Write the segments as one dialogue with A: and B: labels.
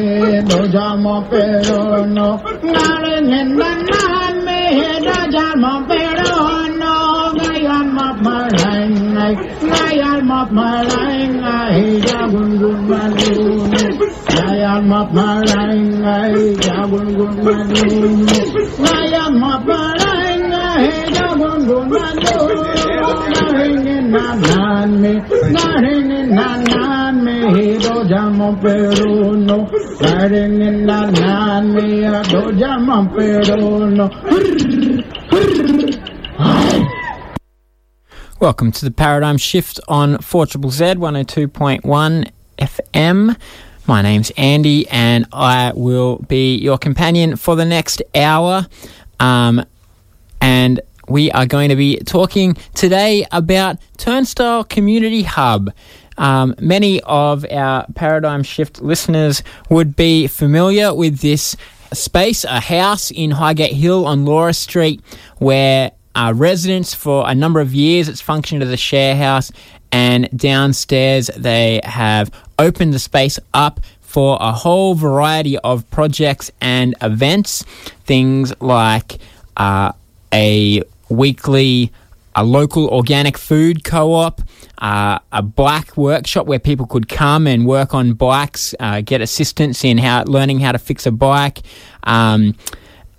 A: me llamo pero no. me llamo me. no. My arm up my line, my arm up my line, I jagun gun manu. My ma up my line, gun manu. My arm up.
B: Welcome to the Paradigm Shift on 4 Z 102.1 FM. My name's Andy, and I will be your companion for the next hour. Um, and we are going to be talking today about Turnstyle Community Hub. Um, many of our Paradigm Shift listeners would be familiar with this space, a house in Highgate Hill on Laura Street, where uh, residents for a number of years. It's functioned as a share house, and downstairs they have opened the space up for a whole variety of projects and events. Things like uh, a weekly a local organic food co-op, uh, a bike workshop where people could come and work on bikes, uh, get assistance in how learning how to fix a bike. Um,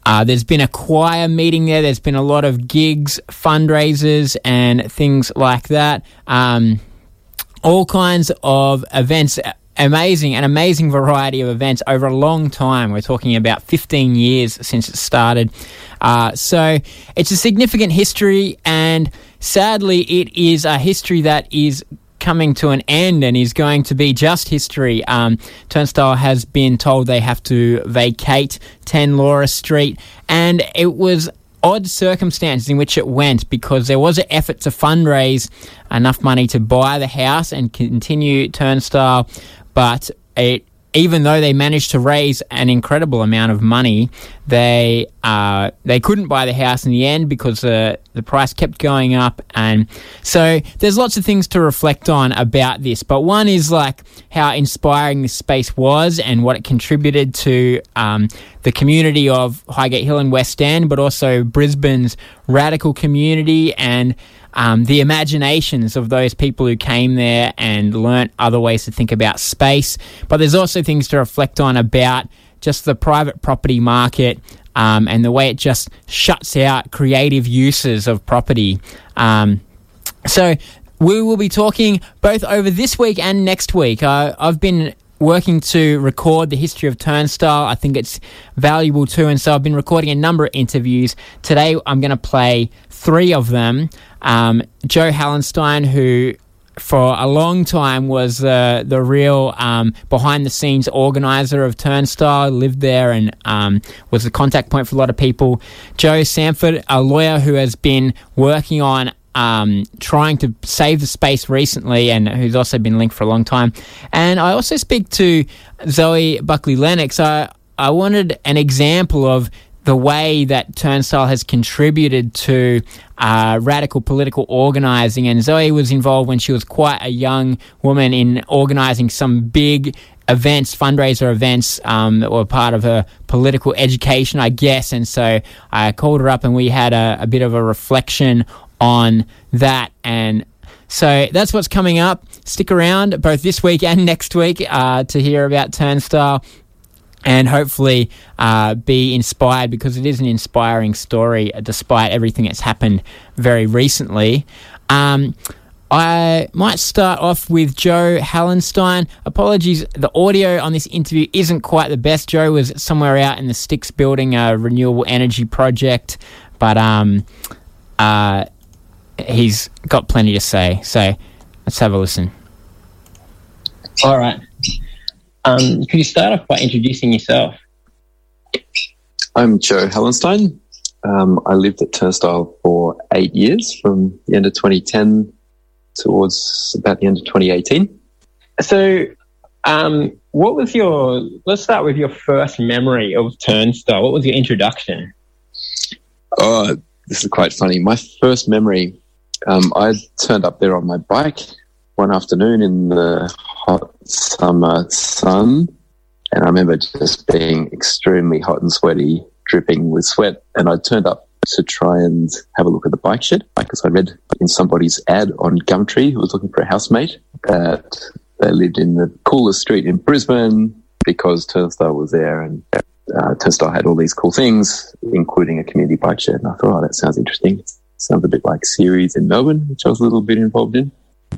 B: uh, there's been a choir meeting there. There's been a lot of gigs, fundraisers, and things like that. Um, all kinds of events. Amazing, an amazing variety of events over a long time. We're talking about 15 years since it started. Uh, so it's a significant history, and sadly, it is a history that is coming to an end and is going to be just history. Um, Turnstyle has been told they have to vacate 10 Laura Street, and it was odd circumstances in which it went because there was an effort to fundraise enough money to buy the house and continue Turnstyle, but it even though they managed to raise an incredible amount of money, they uh, they couldn't buy the house in the end because the the price kept going up, and so there's lots of things to reflect on about this. But one is like how inspiring this space was and what it contributed to um, the community of Highgate Hill and West End, but also Brisbane's radical community and um, the imaginations of those people who came there and learnt other ways to think about space. But there's also things to reflect on about just the private property market um, and the way it just shuts out creative uses of property. Um, so we will be talking both over this week and next week. Uh, I've been working to record the history of Turnstyle. I think it's valuable too, and so I've been recording a number of interviews. Today I'm going to play three of them. Um, Joe Hallenstein, who for a long time was uh, the real um, behind the scenes organizer of Turnstyle, lived there and um, was the contact point for a lot of people. Joe Sanford, a lawyer who has been working on um, trying to save the space recently and who's also been linked for a long time. And I also speak to Zoe Buckley Lennox. I, I wanted an example of the way that Turnstyle has contributed to uh, radical political organising. And Zoe was involved when she was quite a young woman in organising some big events, fundraiser events um, that were part of her political education, I guess. And so I called her up and we had a, a bit of a reflection on that. And so that's what's coming up. Stick around both this week and next week uh, to hear about Turnstyle and hopefully uh, be inspired because it is an inspiring story despite everything that's happened very recently. Um, I might start off with Joe Hallenstein. Apologies, the audio on this interview isn't quite the best. Joe was somewhere out in the sticks building a renewable energy project, but um, uh, he's got plenty to say. So let's have a listen.
C: All right. Um, could you start off by introducing yourself? I'm Joe Hallenstein. Um, I lived at Turnstyle for eight years from the end of 2010 towards about the end of 2018.
D: So, um, what was your, let's start with your first memory of Turnstyle. What was your introduction?
C: Oh, this is quite funny. My first memory, um, I turned up there on my bike one afternoon in the hot summer sun. And I remember just being extremely hot and sweaty, dripping with sweat. And I turned up to try and have a look at the bike shed because I read in somebody's ad on Gumtree who was looking for a housemate that they lived in the coolest street in Brisbane because Turnstyle was there and uh, Turnstyle had all these cool things, including a community bike shed. And I thought, oh, that sounds interesting. Sounds a bit like CERES in Melbourne, which I was a little bit involved in.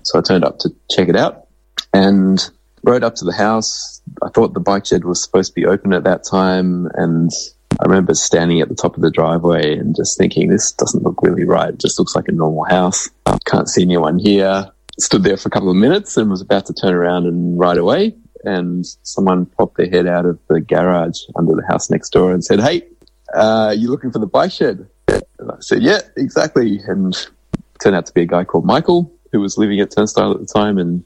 C: So I turned up to check it out and rode up to the house. I thought the bike shed was supposed to be open at that time. And I remember standing at the top of the driveway and just thinking, this doesn't look really right. It just looks like a normal house. Can't see anyone here. Stood there for a couple of minutes and was about to turn around and ride away. And someone popped their head out of the garage under the house next door and said, Hey, uh, you looking for the bike shed? And I said, Yeah, exactly. And turned out to be a guy called Michael who was living at Turnstyle at the time. And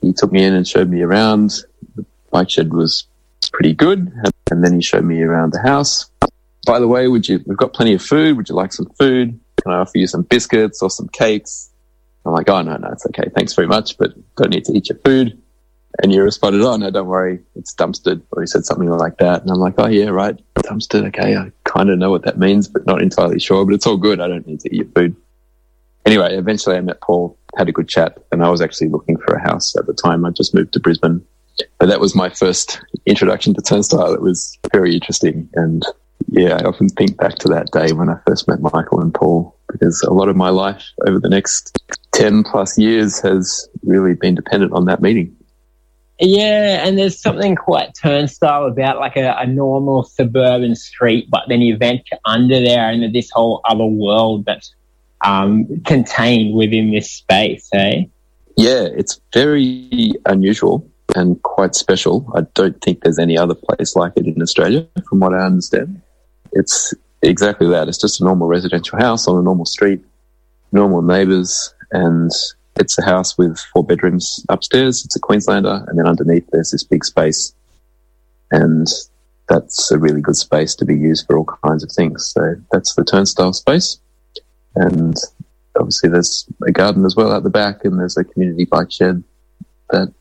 C: he took me in and showed me around. The bike shed was pretty good. And then he showed me around the house. By the way, would you, we've got plenty of food. Would you like some food? Can I offer you some biscuits or some cakes? I'm like, oh, no, no, it's okay. Thanks very much, but don't need to eat your food. And you responded, oh, no, don't worry. It's dumpstered. Or he said something like that. And I'm like, oh, yeah, right. Dumpstered. Okay. I kind of know what that means, but not entirely sure, but it's all good. I don't need to eat your food. Anyway, eventually I met Paul, had a good chat, and I was actually looking for a house at the time. I just moved to Brisbane but that was my first introduction to Turnstyle. It was very interesting. And yeah, I often think back to that day when I first met Michael and Paul because a lot of my life over the next 10 plus years has really been dependent on that meeting.
D: Yeah, and there's something quite turnstyle about like a, a, normal suburban street, but then you venture under there into this whole other world that's um, contained within this space, eh?
C: Yeah, it's very unusual and quite special. I don't think there's any other place like it in Australia, from what I understand. It's exactly that. It's just a normal residential house on a normal street, normal neighbours, and it's a house with four bedrooms upstairs. It's a Queenslander, and then underneath there's this big space, and that's a really good space to be used for all kinds of things. So that's the turnstyle space, and obviously there's a garden as well at the back, and there's a community bike shed that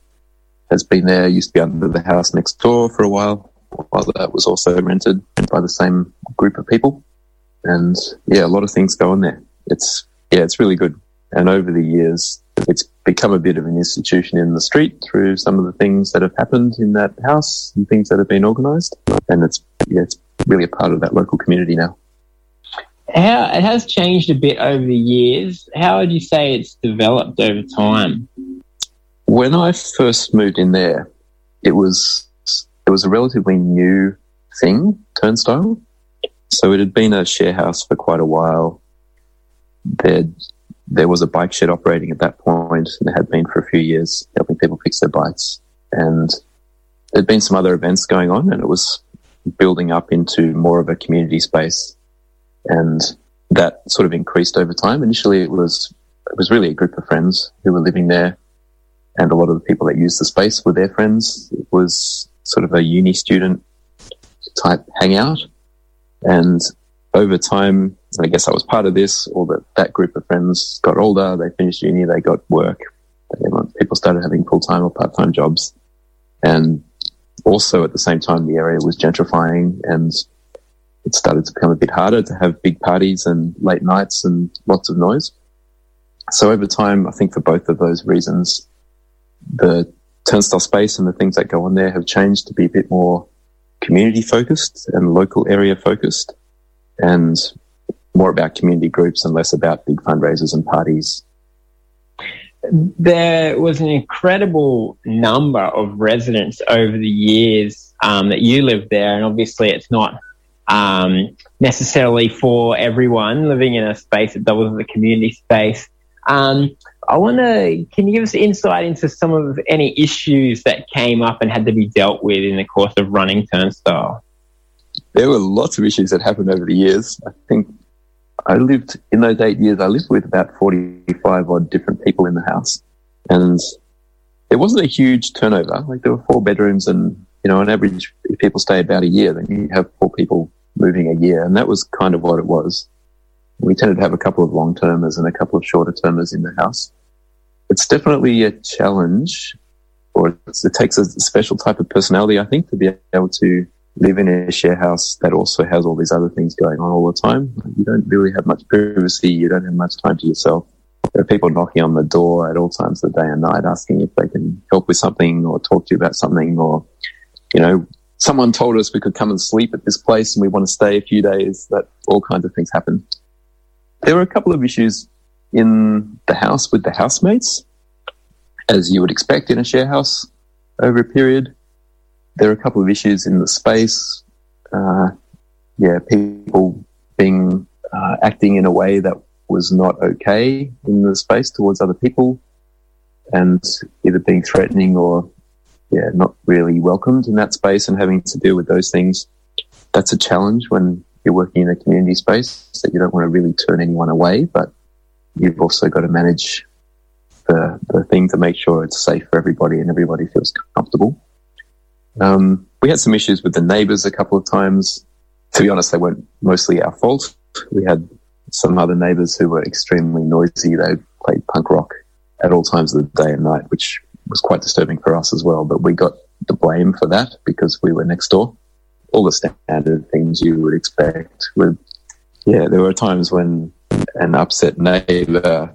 C: has been there, used to be under the house next door for a while, while that was also rented by the same group of people. And yeah, a lot of things go on there. It's, yeah, it's really good. And over the years, it's become a bit of an institution in the street through some of the things that have happened in that house and things that have been organised. And it's, yeah, it's really a part of that local community now.
D: How it has changed a bit over the years. How would you say it's developed over time?
C: When I first moved in there, it was it was a relatively new thing, turnstyle. So it had been a share house for quite a while. There, there was a bike shed operating at that point, and there had been for a few years, helping people fix their bikes. And there'd been some other events going on, and it was building up into more of a community space. And that sort of increased over time. Initially, it was it was really a group of friends who were living there and a lot of the people that used the space were their friends. It was sort of a uni student type hangout. And over time, I guess I was part of this, or that that group of friends got older, they finished uni, they got work. People started having full time or part time jobs. And also at the same time, the area was gentrifying and it started to become a bit harder to have big parties and late nights and lots of noise. So over time, I think for both of those reasons, the turnstyle space and the things that go on there have changed to be a bit more community focused and local area focused and more about community groups and less about big fundraisers and parties.
D: There was an incredible number of residents over the years um, that you lived there, and obviously it's not um, necessarily for everyone living in a space that was the community space. Um, I want to, can you give us insight into some of any issues that came up and had to be dealt with in the course of running Turnstyle?
C: there were lots of issues that happened over the years. I think I lived in those eight years. I lived with about forty-five odd different people in the house, and it wasn't a huge turnover. Like there were four bedrooms, and you know, on average, people stay about a year, then you have four people moving a year, and that was kind of what it was. We tended to have a couple of long termers and a couple of shorter termers in the house. It's definitely a challenge, or it takes a special type of personality, I think, to be able to live in a share house that also has all these other things going on all the time. You don't really have much privacy. You don't have much time to yourself. There are people knocking on the door at all times of the day and night asking if they can help with something or talk to you about something or, you know, someone told us we could come and sleep at this place and we want to stay a few days. That all kinds of things happen. There were a couple of issues in the house with the housemates, as you would expect in a share house over a period there are a couple of issues in the space. Uh, yeah, people being uh, acting in a way that was not okay in the space towards other people, and either being threatening or yeah, not really welcomed in that space, and having to deal with those things. That's a challenge when you're working in a community space that you don't want to really turn anyone away, but you've also got to manage the, the thing to make sure it's safe for everybody and everybody feels comfortable. Um, we had some issues with the neighbours a couple of times. To be honest, they weren't mostly our fault. We had some other neighbours who were extremely noisy. They played punk rock at all times of the day and night, which was quite disturbing for us as well. But we got the blame for that because we were next door. All the standard things you would expect. With yeah, there were times when an upset neighbour,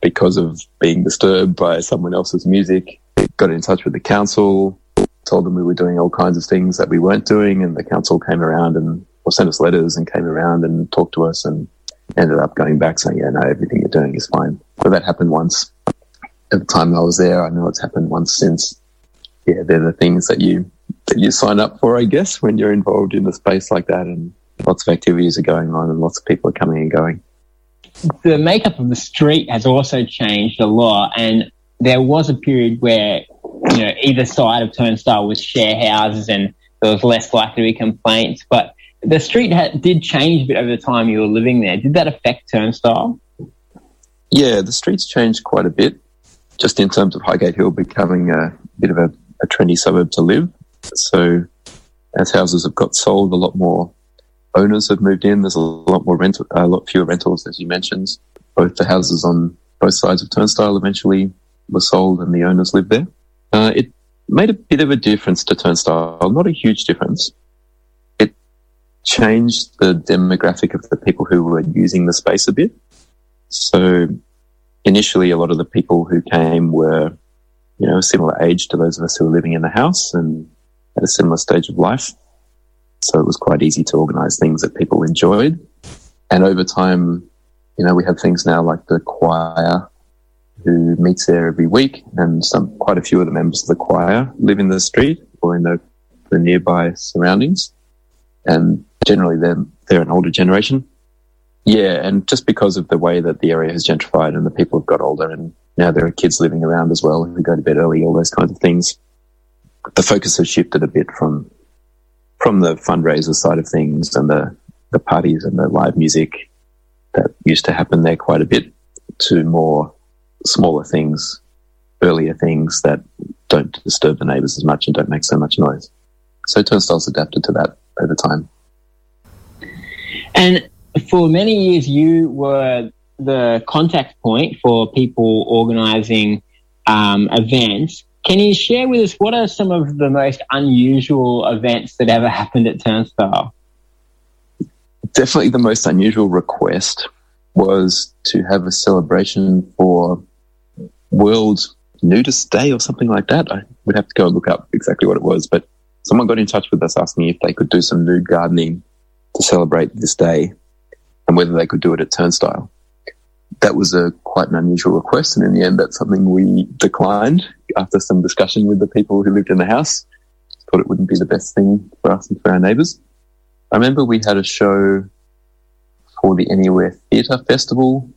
C: because of being disturbed by someone else's music, got in touch with the council told them we were doing all kinds of things that we weren't doing, and the council came around and or sent us letters and came around and talked to us and ended up going back saying, "Yeah, no, everything you're doing is fine." But that happened once. At the time I was there, I know it's happened once since. Yeah, they're the things that you that you sign up for, I guess, when you're involved in a space like that, and lots of activities are going on, and lots of people are coming and going.
B: The makeup of the street has also changed a lot, and there was a period where you know, either side of Turnstyle was share houses and there was less likely to be complaints. But the street ha- did change a bit over the time you were living there. Did that affect Turnstyle?
C: Yeah, the streets changed quite a bit, just in terms of Highgate Hill becoming a bit of a, a trendy suburb to live. So as houses have got sold, a lot more owners have moved in. There's a lot more rental, a lot fewer rentals, as you mentioned. Both the houses on both sides of Turnstyle eventually were sold, and the owners lived there. Uh, it made a bit of a difference to Turnstyle, not a huge difference. It changed the demographic of the people who were using the space a bit. So initially, a lot of the people who came were, you know, a similar age to those of us who were living in the house and at a similar stage of life. So it was quite easy to organize things that people enjoyed. And over time, you know, we have things now like the choir who meets there every week, and some quite a few of the members of the choir live in the street or in the, the nearby surroundings, and generally they're they're an older generation. Yeah, and just because of the way that the area has gentrified and the people have got older, and now there are kids living around as well who go to bed early, all those kinds of things. The focus has shifted a bit from from the fundraiser side of things and the the parties and the live music that used to happen there quite a bit to more smaller things, earlier things that don't disturb the neighbours as much and don't make so much noise. So turnstyles adapted to that over time.
B: And for many years, you were the contact point for people organising um, events. Can you share with us what are some of the most unusual events that ever happened at Turnstyle?
C: Definitely the most unusual request was to have a celebration for World Nudist Day or something like that. I would have to go and look up exactly what it was, but someone got in touch with us asking if they could do some nude gardening to celebrate this day and whether they could do it at Turnstyle. That was a quite an unusual request, and in the end, that's something we declined after some discussion with the people who lived in the house. Thought it wouldn't be the best thing for us and for our neighbours. I remember we had a show for the Anywhere Theatre Festival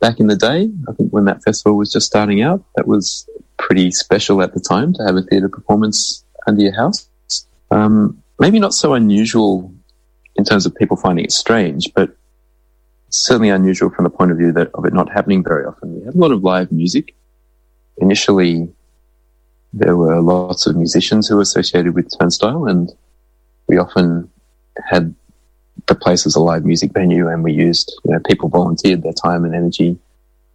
C: back in the day. I think when that festival was just starting out, that was pretty special at the time to have a theatre performance under your house. Um, maybe not so unusual in terms of people finding it strange, but certainly unusual from the point of view that of it not happening very often. We had a lot of live music. Initially, there were lots of musicians who were associated with Turnstyle, and we often had the place as a live music venue, and we used you know people volunteered their time and energy,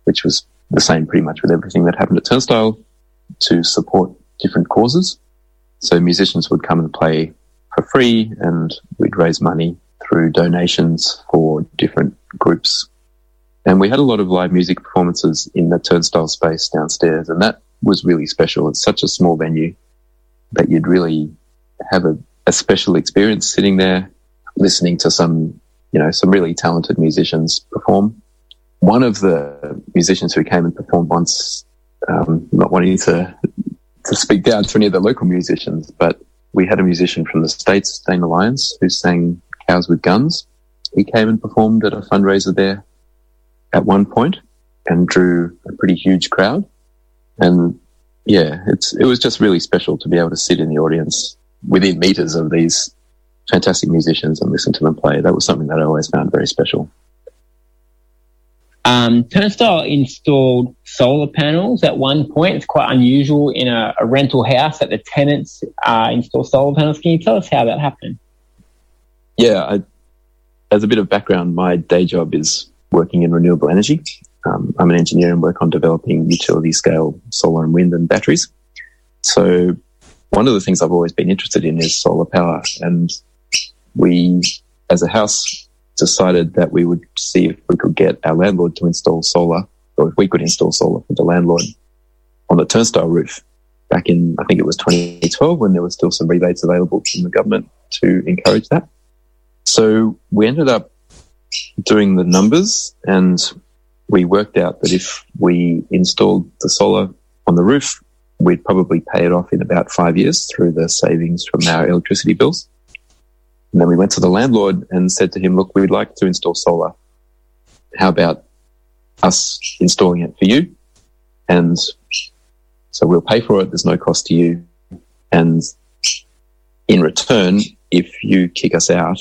C: which was the same pretty much with everything that happened at Turnstyle, to support different causes. So musicians would come and play for free, and we'd raise money through donations for different groups. And we had a lot of live music performances in the turnstyle space downstairs, and that was really special. It's such a small venue that you'd really have a, a special experience sitting there, listening to some, you know, some really talented musicians perform. One of the musicians who came and performed once, um, not wanting to to speak down to any of the local musicians, but we had a musician from the States, Dana Lyons, who sang Cows with Guns. He came and performed at a fundraiser there at one point and drew a pretty huge crowd. And yeah, it's, it was just really special to be able to sit in the audience within meters of these fantastic musicians and listen to them play. That was something that I always found very special.
B: Um, Turnstyle installed solar panels at one point. It's quite unusual in a, a rental house that the tenants uh, install solar panels. Can you tell us how that happened?
C: Yeah, I, as a bit of background, my day job is working in renewable energy. Um, I'm an engineer and work on developing utility scale solar and wind and batteries. So one of the things I've always been interested in is solar power. And we, as a house, decided that we would see if we could get our landlord to install solar, or if we could install solar for the landlord on the turnstyle roof back in, I think it was 2012 when there was still some rebates available from the government to encourage that. So we ended up doing the numbers and we worked out that if we installed the solar on the roof, we'd probably pay it off in about five years through the savings from our electricity bills. And then we went to the landlord and said to him, look, we'd like to install solar. How about us installing it for you? And so we'll pay for it. There's no cost to you. And in return, if you kick us out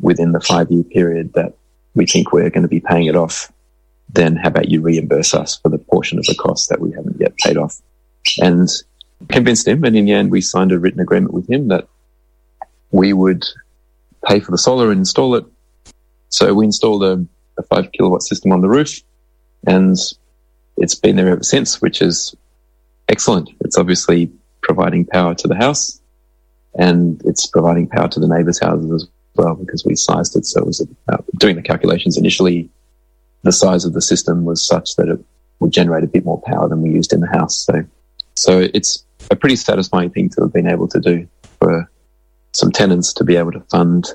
C: within the five year period that we think we're going to be paying it off, then how about you reimburse us for the portion of the cost that we haven't yet paid off? And convinced him. And in the end, we signed a written agreement with him that we would pay for the solar and install it. So we installed a, a five kilowatt system on the roof and it's been there ever since, which is excellent. It's obviously providing power to the house and it's providing power to the neighbors' houses as well because we sized it. So it was uh, doing the calculations initially. The size of the system was such that it would generate a bit more power than we used in the house. So, so it's a pretty satisfying thing to have been able to do for some tenants to be able to fund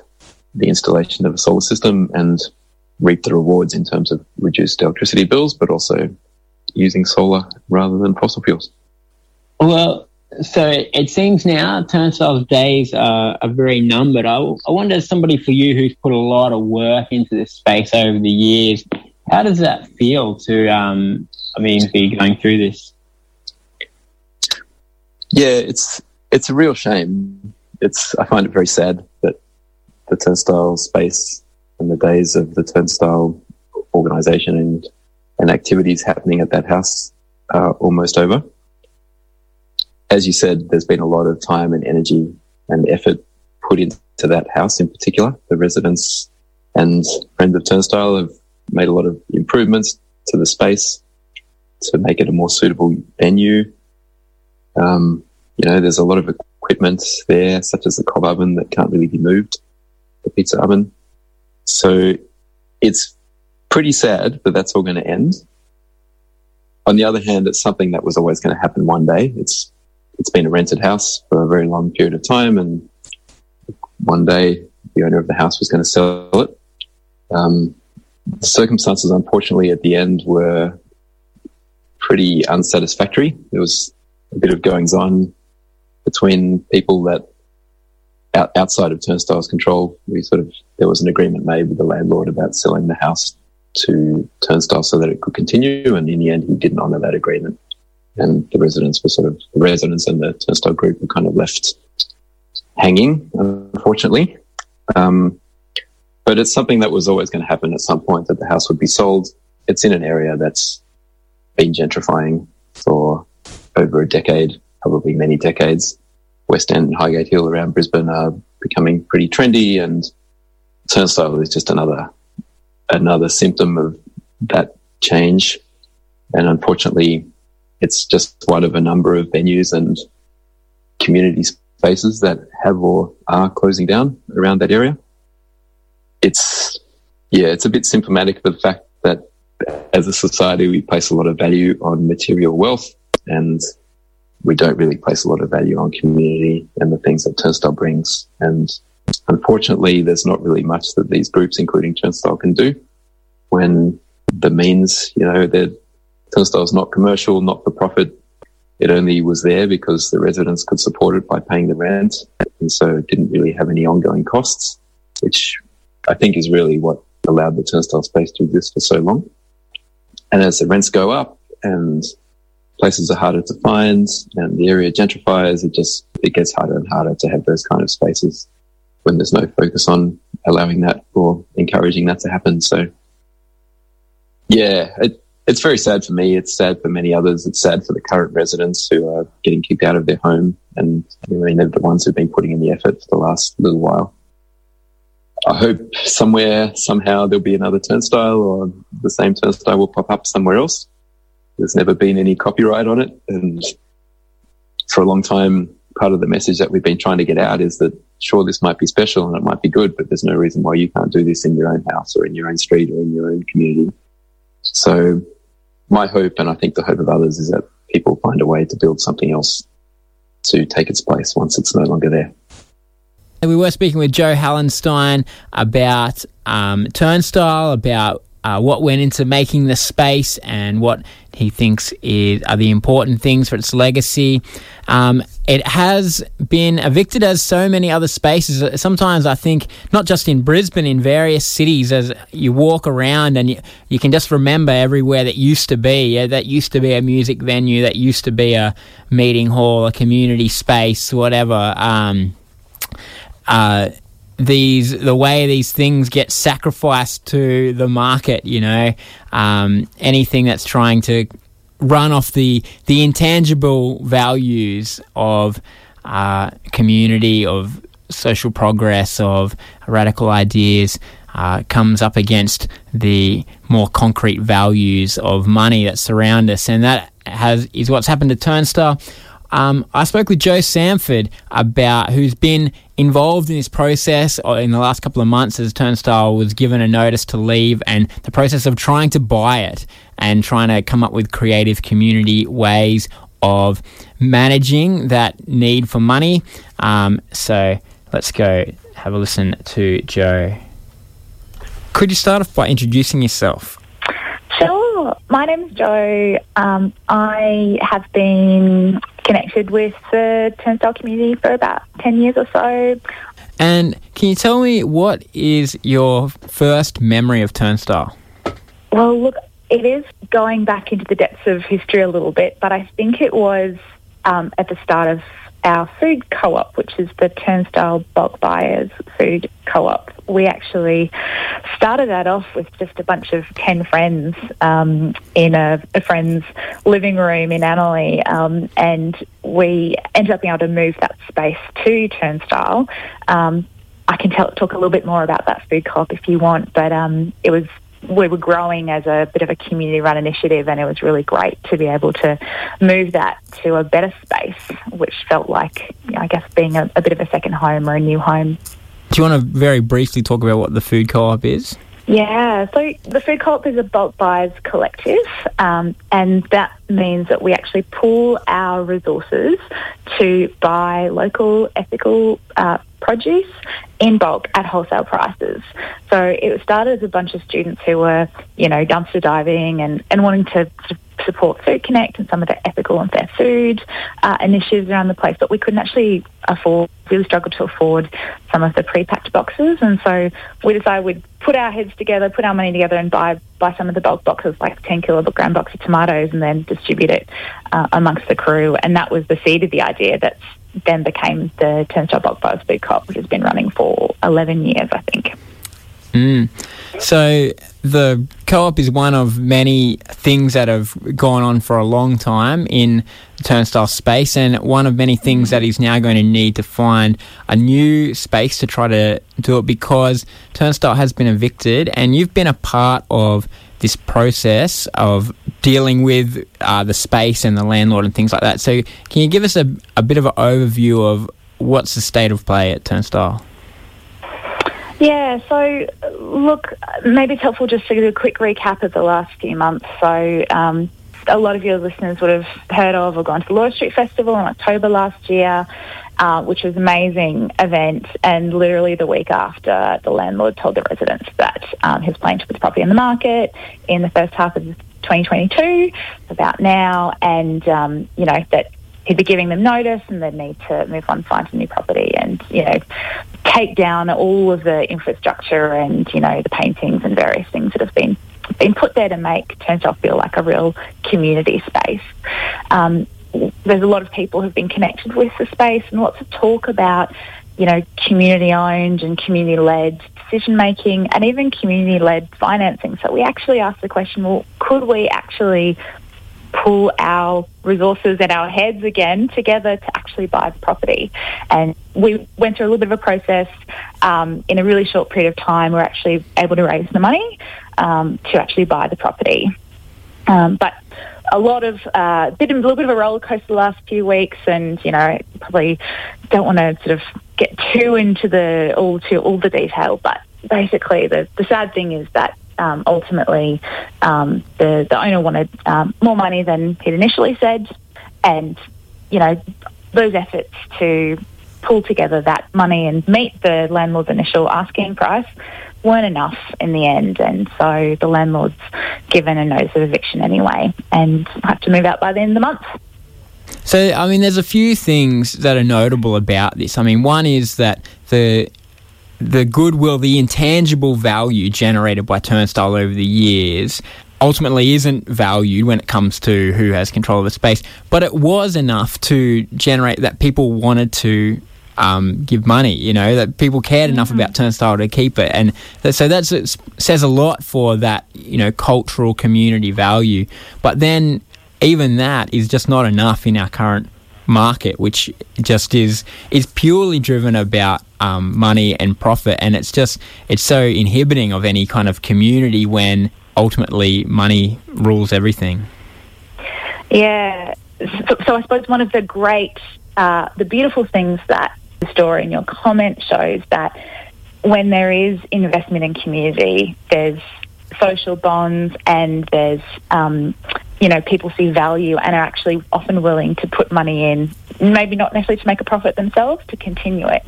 C: the installation of a solar system and reap the rewards in terms of reduced electricity bills, but also using solar rather than fossil fuels.
B: Well, so it seems now turnstyle's days are, are very numbered. I, I wonder, as somebody for you who's put a lot of work into this space over the years, how does that feel to, um, I mean, be going through this?
C: Yeah, it's it's a real shame it's I find it very sad that the turnstyle space and the days of the turnstyle organization and and activities happening at that house are almost over. As you said, there's been a lot of time and energy and effort put into that house in particular. The residents and friends of Turnstyle have made a lot of improvements to the space to make it a more suitable venue. Um, you know, there's a lot of equipment there, such as the cob oven that can't really be moved, the pizza oven. So it's pretty sad that that's all going to end. On the other hand, it's something that was always going to happen one day. It's it's been a rented house for a very long period of time, and one day the owner of the house was going to sell it. Um, the circumstances, unfortunately, at the end were pretty unsatisfactory. There was a bit of goings on between people that out, outside of Turnstyle's control, we sort of there was an agreement made with the landlord about selling the house to Turnstyle so that it could continue, and in the end, he didn't honour that agreement, and the residents were sort of the residents and the Turnstyle group were kind of left hanging, unfortunately. Um, but it's something that was always going to happen at some point that the house would be sold. It's in an area that's been gentrifying for over a decade, probably many decades. West End and Highgate Hill around Brisbane are becoming pretty trendy, and Turnstyle is just another another symptom of that change. And unfortunately, it's just one of a number of venues and community spaces that have or are closing down around that area. It's, yeah, it's a bit symptomatic of the fact that as a society, we place a lot of value on material wealth and we don't really place a lot of value on community and the things that Turnstyle brings. And unfortunately, there's not really much that these groups, including Turnstyle, can do when the means, you know, the Turnstyle is not commercial, not for profit. It only was there because the residents could support it by paying the rent. And so it didn't really have any ongoing costs, which I think is really what allowed the turnstyle space to exist for so long. And as the rents go up and places are harder to find and the area gentrifies, it just, it gets harder and harder to have those kind of spaces when there's no focus on allowing that or encouraging that to happen. So yeah, it, it's very sad for me. It's sad for many others. It's sad for the current residents who are getting kicked out of their home. And I mean, they're the ones who've been putting in the effort for the last little while. I hope somewhere, somehow, there'll be another turnstyle or the same turnstyle will pop up somewhere else. There's never been any copyright on it. And for a long time, part of the message that we've been trying to get out is that sure, this might be special and it might be good, but there's no reason why you can't do this in your own house or in your own street or in your own community. So my hope, and I think the hope of others, is that people find a way to build something else to take its place once it's no longer there.
B: We were speaking with Joe Hallenstein about um, Turnstyle, about uh, what went into making the space and what he thinks is, are the important things for its legacy. Um, it has been evicted as so many other spaces. Sometimes I think, not just in Brisbane, in various cities, as you walk around and you, you can just remember everywhere that used to be. Yeah, that used to be a music venue, that used to be a meeting hall, a community space, whatever. Um, uh, these the way these things get sacrificed to the market. You know, um, anything that's trying to run off the the intangible values of uh, community, of social progress, of radical ideas. Uh, comes up against the more concrete values of money that surround us, and that has is what's happened to Turnstyle. Um, I spoke with Joe Samford about who's been involved in this process uh, in the last couple of months as Turnstyle was given a notice to leave and the process of trying to buy it and trying to come up with creative community ways of managing that need for money. Um, so let's go have a listen to Joe. Could you start off by introducing yourself?
E: Sure. My name's Joe. Um, I have been connected with the turnstyle community for about 10 years or so.
B: And can you tell me what is your first memory of turnstyle?
E: Well, look, it is going back into the depths of history a little bit, but I think it was um, at the start of our food co-op, which is the Turnstyle Bulk Buyers Food Co-op. We actually started that off with just a bunch of 10 friends um, in a, a, friend's living room in Annerley, um, and we ended up being able to move that space to Turnstyle. Um, I can tell, talk a little bit more about that food co-op if you want, but um, it was we were growing as a bit of a community run initiative and it was really great to be able to move that to a better space which felt like I guess being a, a bit of a second home or a new home.
B: Do you want to very briefly talk about what the food co-op is?
E: Yeah, so the Food Co-op is a bulk buyers collective, um, and that means that we actually pool our resources to buy local, ethical uh, produce in bulk at wholesale prices. So it started as a bunch of students who were, you know, dumpster diving and, and wanting to support Food Connect and some of the ethical and fair food uh, initiatives around the place, but we couldn't actually afford, really struggled to afford some of the pre-packed boxes. And so we decided we'd put our heads together, put our money together and buy, buy some of the bulk boxes, like 10 kilogram box of tomatoes and then distribute it uh, amongst the crew. And that was the seed of the idea that's then became the Turnstyle Bulk Buyers Food Co-op, which has been running for 11 years, I think.
B: Mm. So the co-op is one of many things that have gone on for a long time in turnstyle space, and one of many things that is now going to need to find a new space to try to do it because turnstyle has been evicted, and you've been a part of this process of dealing with uh, the space and the landlord and things like that. So, can you give us a, a bit of an overview of what's the state of play at Turnstyle?
E: Yeah, so look, maybe it's helpful just to do a quick recap of the last few months. So, um, a lot of your listeners would have heard of or gone to the Laura Street Festival in October last year, uh, which was an amazing event. And literally the week after, the landlord told the residents that um, he was planning to put the property in the market in the first half of 2022, about now, and um, you know that he'd be giving them notice and they'd need to move on, find a new property and, you know, take down all of the infrastructure and, you know, the paintings and various things that have been been put there to make Turnstyle feel like a real community space. Um, there's a lot of people who've been connected with the space and lots of talk about, you know, community owned and community led decision making and even community led financing. So we actually asked the question, well, could we actually pull our resources and our heads again together to actually buy the property. And we went through a little bit of a process. Um, in a really short period of time, we're actually able to raise the money um, to actually buy the property. Um, but a lot of uh, bit a little bit of a roller coaster the last few weeks, and you know probably don't want to sort of get too into the all to all the detail. But basically, the the sad thing is that um, ultimately um, the, the owner wanted um, more money than he'd initially said. And, you know, those efforts to pull together that money and meet the landlord's initial asking price weren't enough in the end. And so the landlord's given a notice of eviction anyway and have to move out by the end of the month.
B: So, I mean, there's a few things that are notable about this. I mean, one is that the the goodwill, the intangible value generated by Turnstyle over the years ultimately isn't valued when it comes to who has control of the space, but it was enough to generate that people wanted to um, give money, you know, that people cared mm-hmm. enough about Turnstyle to keep it. And so that says a lot for that, you know, cultural community value. But then even that is just not enough in our current market, which just is is purely driven about um, money and profit, and it's just it's so inhibiting of any kind of community when ultimately money rules everything.
E: Yeah, so, so I suppose one of the great, uh, the beautiful things that the story in your comment shows that when there is investment in community, there's social bonds and there's um, you know, people see value and are actually often willing to put money in, maybe not necessarily to make a profit themselves, to continue it.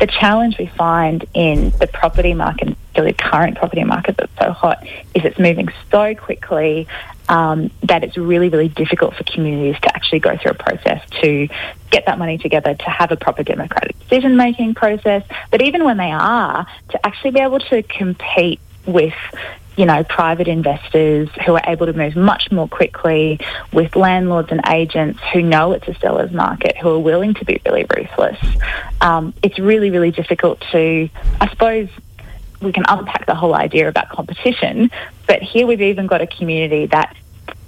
E: The challenge we find in the property market, the current property market that's so hot, is it's moving so quickly um, that it's really, really difficult for communities to actually go through a process to get that money together, to have a proper democratic decision making process. But even when they are, to actually be able to compete with you know, private investors who are able to move much more quickly with landlords and agents who know it's a seller's market, who are willing to be really ruthless. Um, it's really, really difficult to, I suppose, we can unpack the whole idea about competition, but here we've even got a community that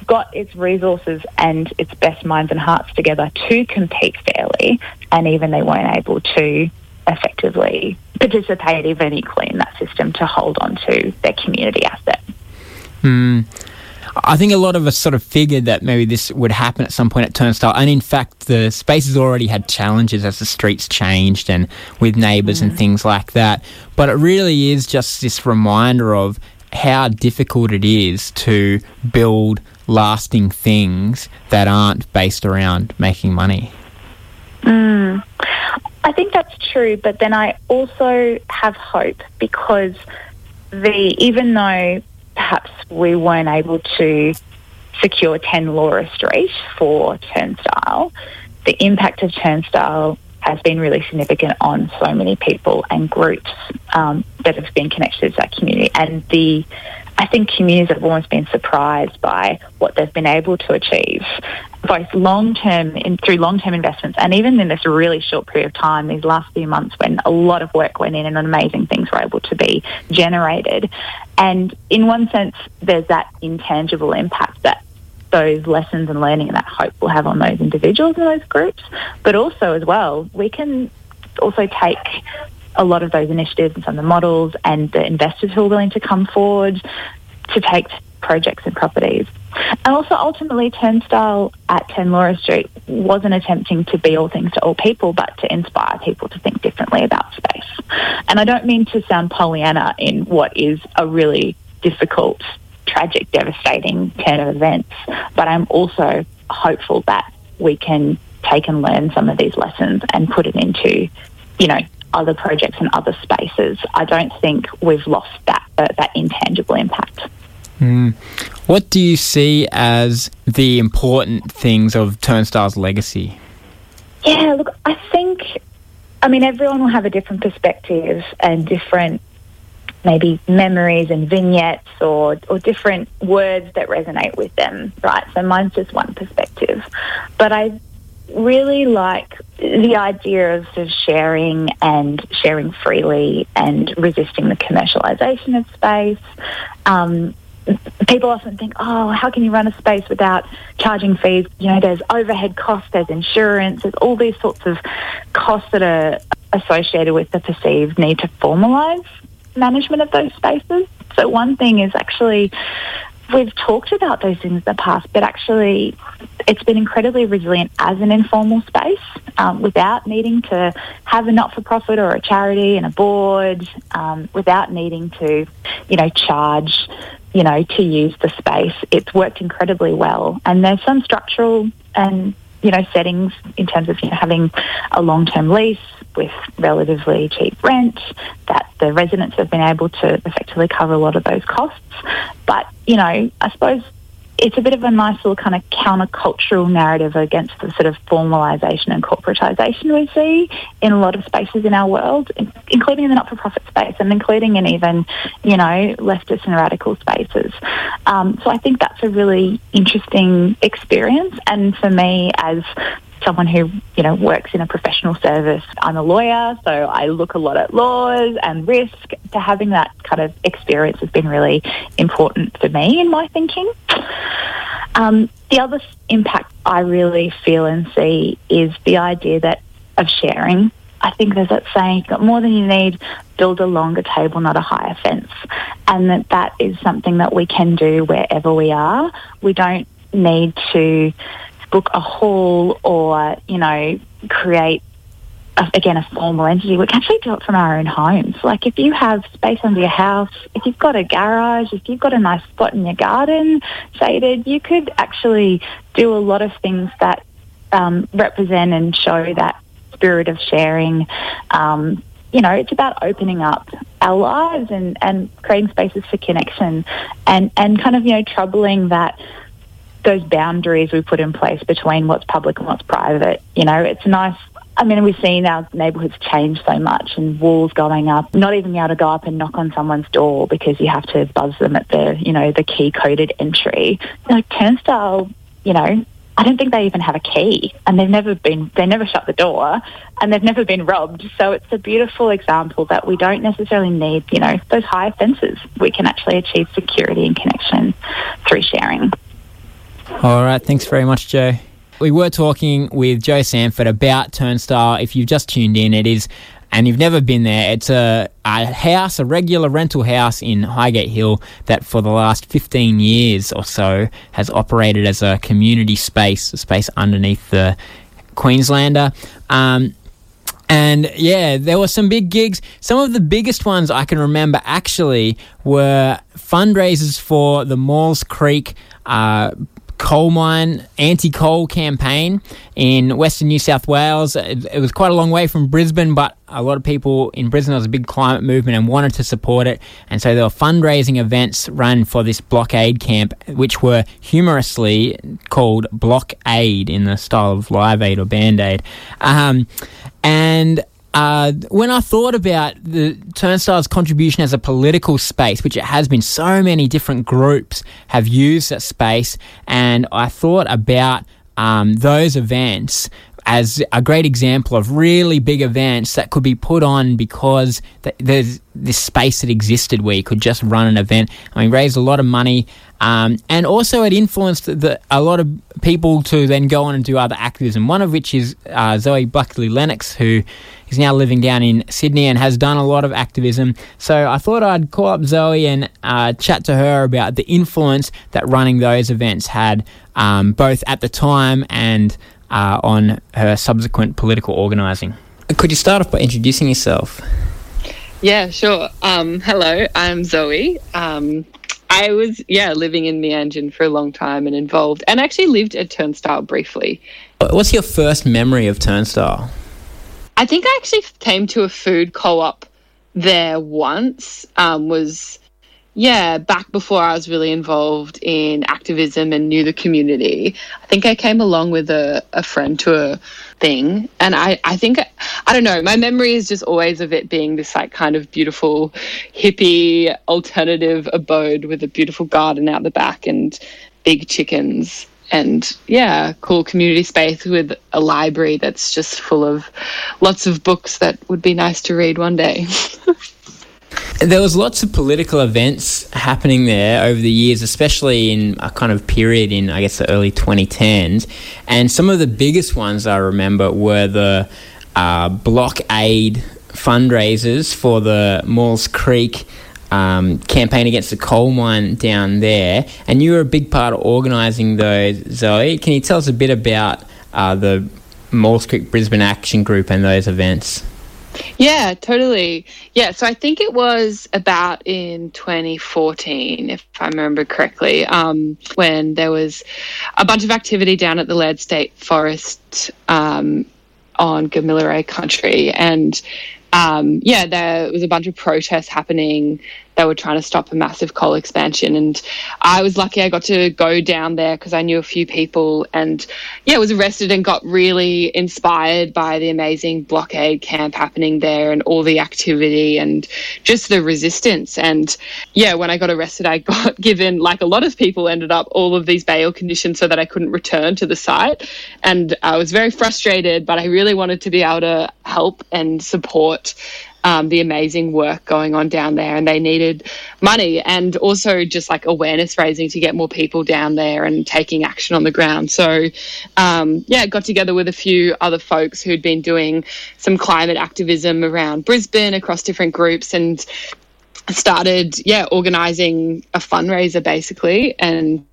E: got its resources and its best minds and hearts together to compete fairly, and even they weren't able to effectively participate even equally in that system to hold on to their community asset.
B: Hmm. I think a lot of us sort of figured that maybe this would happen at some point at Turnstyle, and in fact, the space has already had challenges as the streets changed and with neighbours mm. and things like that. But it really is just this reminder of how difficult it is to build lasting things that aren't based around making money.
E: Mm. I think that's true, but then I also have hope because the even though perhaps we weren't able to secure 10 Laura Street for Turnstyle, the impact of Turnstyle has been really significant on so many people and groups um, that have been connected to that community. And the I think communities have almost been surprised by what they've been able to achieve, both long term through long term investments and even in this really short period of time, these last few months when a lot of work went in and amazing things were able to be generated. And in one sense, there's that intangible impact that those lessons and learning and that hope will have on those individuals and those groups. But also, as well, we can also take a lot of those initiatives and some of the models and the investors who are willing to come forward to take projects and properties. And also, ultimately, Turnstyle at 10 Laura Street wasn't attempting to be all things to all people, but to inspire people to think differently about space. And I don't mean to sound Pollyanna in what is a really difficult, tragic, devastating turn of events, but I'm also hopeful that we can take and learn some of these lessons and put it into, you know, other projects and other spaces. I don't think we've lost that uh, that intangible impact.
B: Mm. What do you see as the important things of Turnstyle's legacy?
E: Yeah, look, I think, I mean, everyone will have a different perspective and different maybe memories and vignettes or, or different words that resonate with them, right? So mine's just one perspective. But I really like the idea of, of sharing and sharing freely and resisting the commercialisation of space. Um, people often think, oh, how can you run a space without charging fees? You know, there's overhead costs, there's insurance, there's all these sorts of costs that are associated with the perceived need to formalise management of those spaces. So one thing is actually we've talked about those things in the past, but actually it's been incredibly resilient as an informal space um, without needing to have a not-for-profit or a charity and a board, um, without needing to, you know, charge, you know, to use the space. It's worked incredibly well. And there's some structural and you know, settings in terms of you know, having a long-term lease with relatively cheap rent, that the residents have been able to effectively cover a lot of those costs. But, you know, I suppose it's a bit of a nice little kind of countercultural narrative against the sort of formalisation and corporatisation we see in a lot of spaces in our world, including in the not-for-profit space and including in even, you know, leftist and radical spaces. Um, so I think that's a really interesting experience. And for me, as someone who you know works in a professional service. I'm a lawyer, so I look a lot at laws and risk. To having that kind of experience has been really important for me in my thinking. Um, the other impact I really feel and see is the idea that of sharing. I think there's that saying, you've got more than you need, build a longer table, not a higher fence. And that that is something that we can do wherever we are. We don't need to book a hall or, you know, create again, a formal entity, we can actually do it from our own homes. Like if you have space under your house, if you've got a garage, if you've got a nice spot in your garden shaded, you could actually do a lot of things that um, represent and show that spirit of sharing. Um, you know, it's about opening up our lives and, and creating spaces for connection and, and kind of, you know, troubling that those boundaries we put in place between what's public and what's private. You know, it's nice. I mean, we've seen our neighbourhoods change so much and walls going up, not even being able to go up and knock on someone's door because you have to buzz them at the, you know, the key coded entry. Know, turnstyle, you know, I don't think they even have a key and they've never been, they never shut the door and they've never been robbed. So it's a beautiful example that we don't necessarily need, you know, those high fences. We can actually achieve security and connection through sharing.
B: All right, thanks very much, Joe. We were talking with Joe Sanford about Turnstyle. If you've just tuned in, it is, and you've never been there, it's a, a house, a regular rental house in Highgate Hill that for the last 15 years or so has operated as a community space, a space underneath the Queenslander. Um, and yeah, there were some big gigs. Some of the biggest ones I can remember actually were fundraisers for the Maules Creek uh, coal mine anti-coal campaign in Western New South Wales. It, it, was quite a long way from Brisbane, but a lot of people in Brisbane there was a big climate movement and wanted to support it, and so there were fundraising events run for this blockade camp, which were humorously called Block Aid in the style of Live Aid or Band Aid, um, and uh, when I thought about the Turnstyle's contribution as a political space, which it has been, so many different groups have used that space, and I thought about um, those events as a great example of really big events that could be put on because th- there's this space that existed where you could just run an event. I mean, raised a lot of money, um, and also it influenced the, a lot of people to then go on and do other activism. One of which is uh, Zoe Buckley Lennox, who is now living down in Sydney and has done a lot of activism. So I thought I'd call up Zoe and uh, chat to her about the influence that running those events had, um, both at the time and uh, on her subsequent political organising. Could you start off by introducing yourself?
F: Yeah, sure. Um, hello, I'm Zoe. Um, I was, yeah, living in Meanjin for a long time and involved, and actually lived at Turnstyle briefly.
B: What's your first memory of Turnstyle?
F: I think I actually came to a food co op there once, um, was yeah, back before I was really involved in activism and knew the community, I think I came along with a, a friend to a thing. And I, I think, I don't know, my memory is just always of it being this like kind of beautiful, hippie, alternative abode with a beautiful garden out the back and big chickens. And yeah, cool community space with a library that's just full of lots of books that would be nice to read one day.
B: There was lots of political events happening there over the years, especially in a kind of period in, I guess, the early 2010s. And some of the biggest ones I remember were the uh, blockade fundraisers for the Maules Creek um, campaign against the coal mine down there. And you were a big part of organising those, Zoe. Can you tell us a bit about uh, the Maules Creek Brisbane Action Group and those events?
F: Yeah, totally. Yeah, so I think it was about in 2014, if I remember correctly, um, when there was a bunch of activity down at the Leard State Forest um, on Gamilaroi country. And um, yeah, there was a bunch of protests happening they were trying to stop a massive coal expansion. And I was lucky I got to go down there because I knew a few people and, yeah, was arrested and got really inspired by the amazing blockade camp happening there and all the activity and just the resistance. And, yeah, when I got arrested, I got given, like a lot of people ended up, all of these bail conditions so that I couldn't return to the site. And I was very frustrated, but I really wanted to be able to help and support um, the amazing work going on down there, and they needed money and also just like awareness raising to get more people down there and taking action on the ground. So, um, yeah, got together with a few other folks who'd been doing some climate activism around Brisbane across different groups and started, yeah, organizing a fundraiser basically. And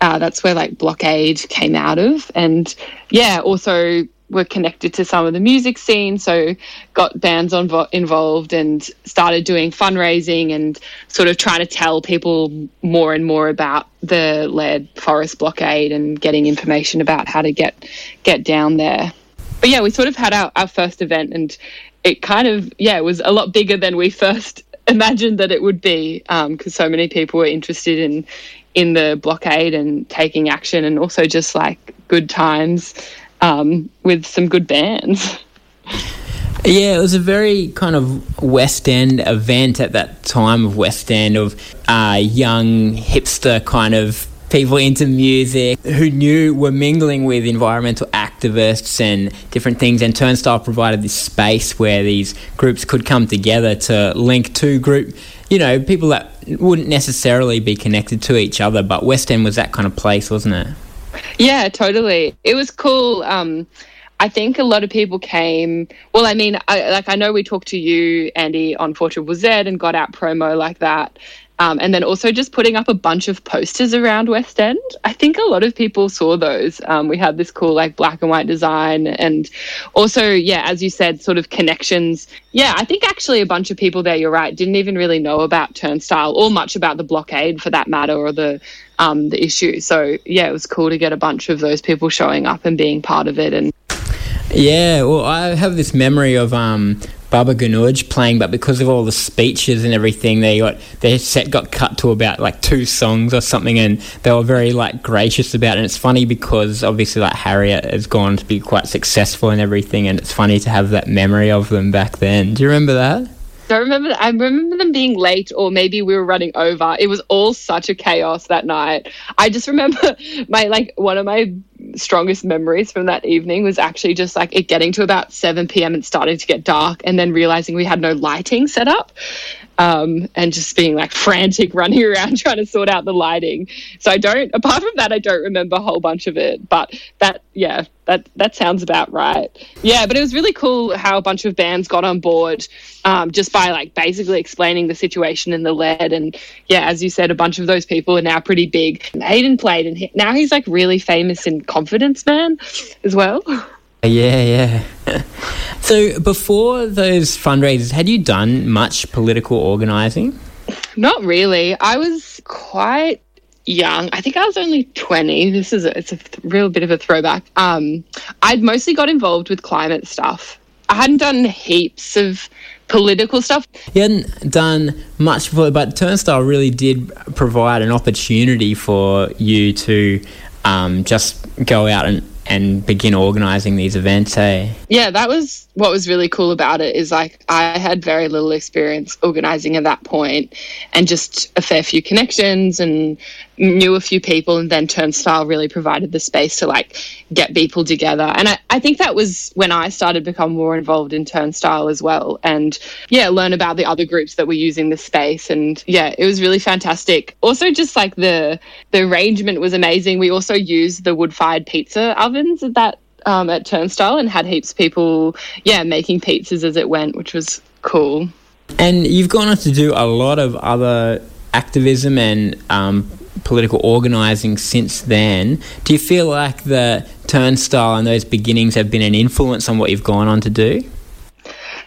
F: uh, that's where like Blockade came out of. And yeah, also were connected to some of the music scene, so got bands on, involved and started doing fundraising and sort of trying to tell people more and more about the Leard Forest blockade and getting information about how to get get down there. But yeah, we sort of had our, our first event and it kind of yeah it was a lot bigger than we first imagined that it would be because um, so many people were interested in in the blockade and taking action and also just like good times um, with some good bands.
B: Yeah, it was a very kind of West End event at that time of West End of uh, young hipster kind of people into music who knew were mingling with environmental activists and different things. And Turnstyle provided this space where these groups could come together to link two group, you know, people that wouldn't necessarily be connected to each other. But West End was that kind of place, wasn't it?
F: Yeah, totally. It was cool. Um, I think a lot of people came. Well, I mean, I, like I know we talked to you, Andy, on Four Triple Z and got out promo like that. Um, and then also just putting up a bunch of posters around West End. I think a lot of people saw those. Um, we had this cool like black and white design, and also yeah, as you said, sort of connections. Yeah, I think actually a bunch of people there. You're right, didn't even really know about Turnstyle or much about the blockade for that matter, or the um, the issue. So yeah, it was cool to get a bunch of those people showing up and being part of it and
B: yeah, well, I have this memory of um, Babaganouj playing, but because of all the speeches and everything, they got their set got cut to about like two songs or something, and they were very like gracious about it. And it's funny because obviously like Harriet has gone to be quite successful and everything, and it's funny to have that memory of them back then. Do you remember that?
F: Don't remember. I remember them being late, or maybe we were running over. It was all such a chaos that night. I just remember my like one of my strongest memories from that evening was actually just like it getting to about 7 p.m. and starting to get dark, and then realizing we had no lighting set up um, and just being like frantic, running around trying to sort out the lighting. So I don't, apart from that, I don't remember a whole bunch of it. But that, yeah, that that sounds about right. Yeah, but it was really cool how a bunch of bands got on board um, just by like basically explaining the situation in the Leard. And yeah, as you said, a bunch of those people are now pretty big. Hayden played, and he, now he's like really famous in Confidence Man as well.
B: Yeah, yeah. so before those fundraisers, had you done much political organising?
F: Not really. I was quite young. I think I was only 20. This is a, it's a th- real bit of a throwback. Um, I'd mostly got involved with climate stuff. I hadn't done heaps of political stuff.
B: You hadn't done much before, but Turnstyle really did provide an opportunity for you to um, just go out and and begin organizing these events hey?
F: Yeah that was what was really cool about it is like i had very little experience organizing at that point and just a fair few connections and knew a few people and then turnstyle really provided the space to like get people together. And I, I think that was when i started to become more involved in turnstyle as well and yeah learn about the other groups that were using the space. And yeah it was really fantastic. Also just like the the arrangement was amazing. We also used the wood fired pizza ovens at that um, at turnstyle and had heaps of people yeah making pizzas as it went which was cool
B: and you've gone on to do a lot of other activism and um, political organising since then. Do you feel like the turnstyle and those beginnings have been an influence on what you've gone on to do?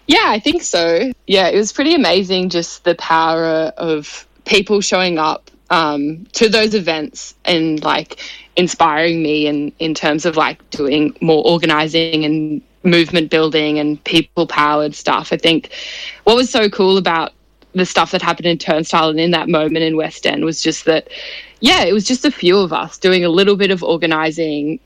F: Yeah, I think so. Yeah, it was pretty amazing just the power of people showing up um, to those events and like inspiring me in, in terms of like doing more organizing and movement building and people powered stuff. I think what was so cool about the stuff that happened in Turnstyle and in that moment in West End was just that, yeah, it was just a few of us doing a little bit of organizing,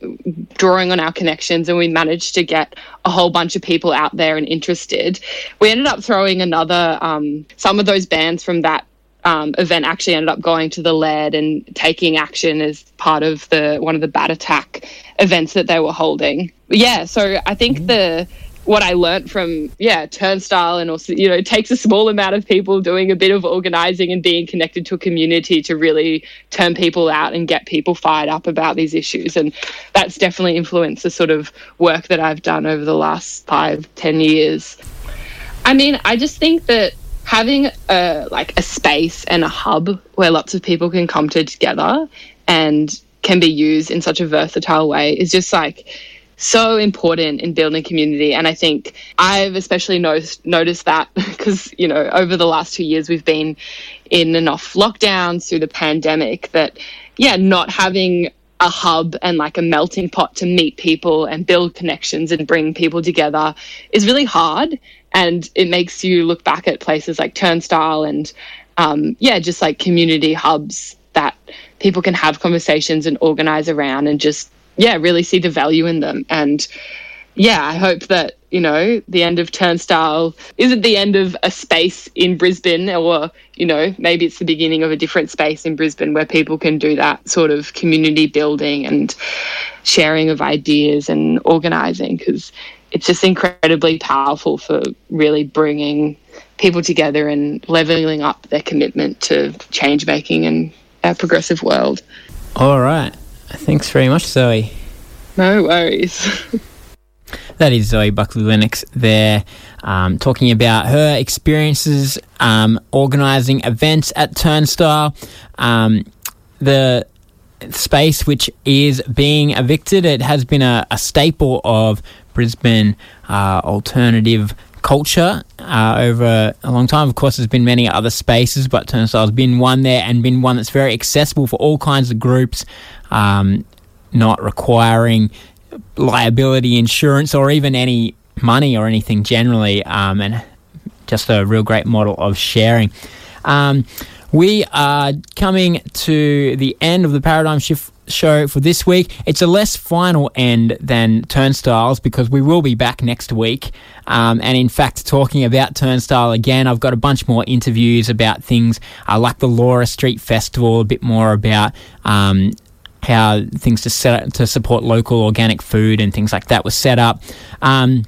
F: drawing on our connections, and we managed to get a whole bunch of people out there and interested. We ended up throwing another, um, some of those bands from that um, event actually ended up going to the Leard and taking action as part of the one of the bat attack events that they were holding. Yeah, so I think mm-hmm. the what I learned from yeah Turnstyle and also you know it takes a small amount of people doing a bit of organizing and being connected to a community to really turn people out and get people fired up about these issues and that's definitely influenced the sort of work that I've done over the last five ten years. I mean I just think that having a like a space and a hub where lots of people can come to together and can be used in such a versatile way is just like so important in building community. And I think I've especially noticed, noticed that because, you know, over the last two years, we've been in and off lockdowns through the pandemic that, yeah, not having a hub and like a melting pot to meet people and build connections and bring people together is really hard. And it makes you look back at places like Turnstyle and, um, yeah, just like community hubs that people can have conversations and organize around and just yeah, really see the value in them. And yeah, I hope that, you know, the end of Turnstyle isn't the end of a space in Brisbane or, you know, maybe it's the beginning of a different space in Brisbane where people can do that sort of community building and sharing of ideas and organising because it's just incredibly powerful for really bringing people together and leveling up their commitment to change making in our progressive world.
B: All right. Thanks very much, Zoe.
F: No worries.
B: that is Zoe Buckley Lennox there, um, talking about her experiences um, organising events at Turnstyle. Um, the space which is being evicted, it has been a, a staple of Brisbane uh, alternative culture uh, over a long time. Of course, there's been many other spaces, but Turnstyle's been one there and been one that's very accessible for all kinds of groups um, not requiring liability insurance or even any money or anything generally, um, and just a real great model of sharing. Um, we are coming to the end of the paradigm shift show for this week. It's a less final end than Turnstyles because we will be back next week. Um, and in fact, talking about Turnstyle again, I've got a bunch more interviews about things uh, like the Laura Street Festival, a bit more about. Um, how things to set to support local organic food and things like that was set up. Um,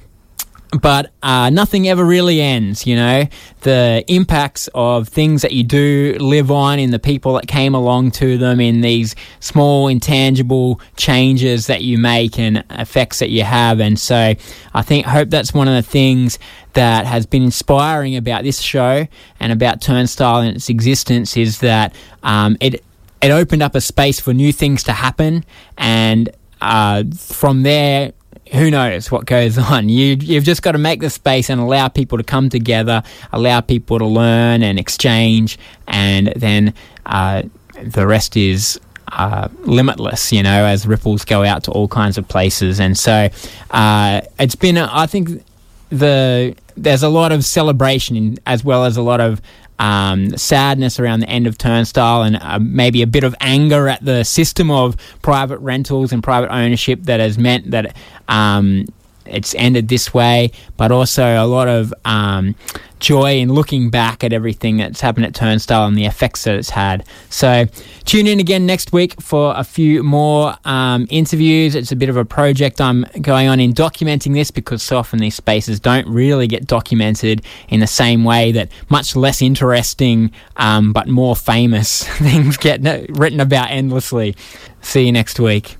B: but uh, nothing ever really ends, you know. The impacts of things that you do live on in the people that came along to them, in these small, intangible changes that you make and effects that you have. And so I think, hope that's one of the things that has been inspiring about this show and about Turnstyle and its existence is that um, it, it opened up a space for new things to happen. And uh, from there, who knows what goes on? You you've just got to make the space and allow people to come together, allow people to learn and exchange, and then uh, the rest is. Uh, limitless, you know, as ripples go out to all kinds of places, and so uh, it's been. I think the there's a lot of celebration as well as a lot of um, sadness around the end of Turnstyle and uh, maybe a bit of anger at the system of private rentals and private ownership that has meant that um, it's ended this way, but also a lot of um, joy in looking back at everything that's happened at Turnstyle and the effects that it's had. So, tune in again next week for a few more um, interviews. It's a bit of a project I'm going on in documenting this because so often these spaces don't really get documented in the same way that much less interesting um, but more famous things get written about endlessly. See you next week.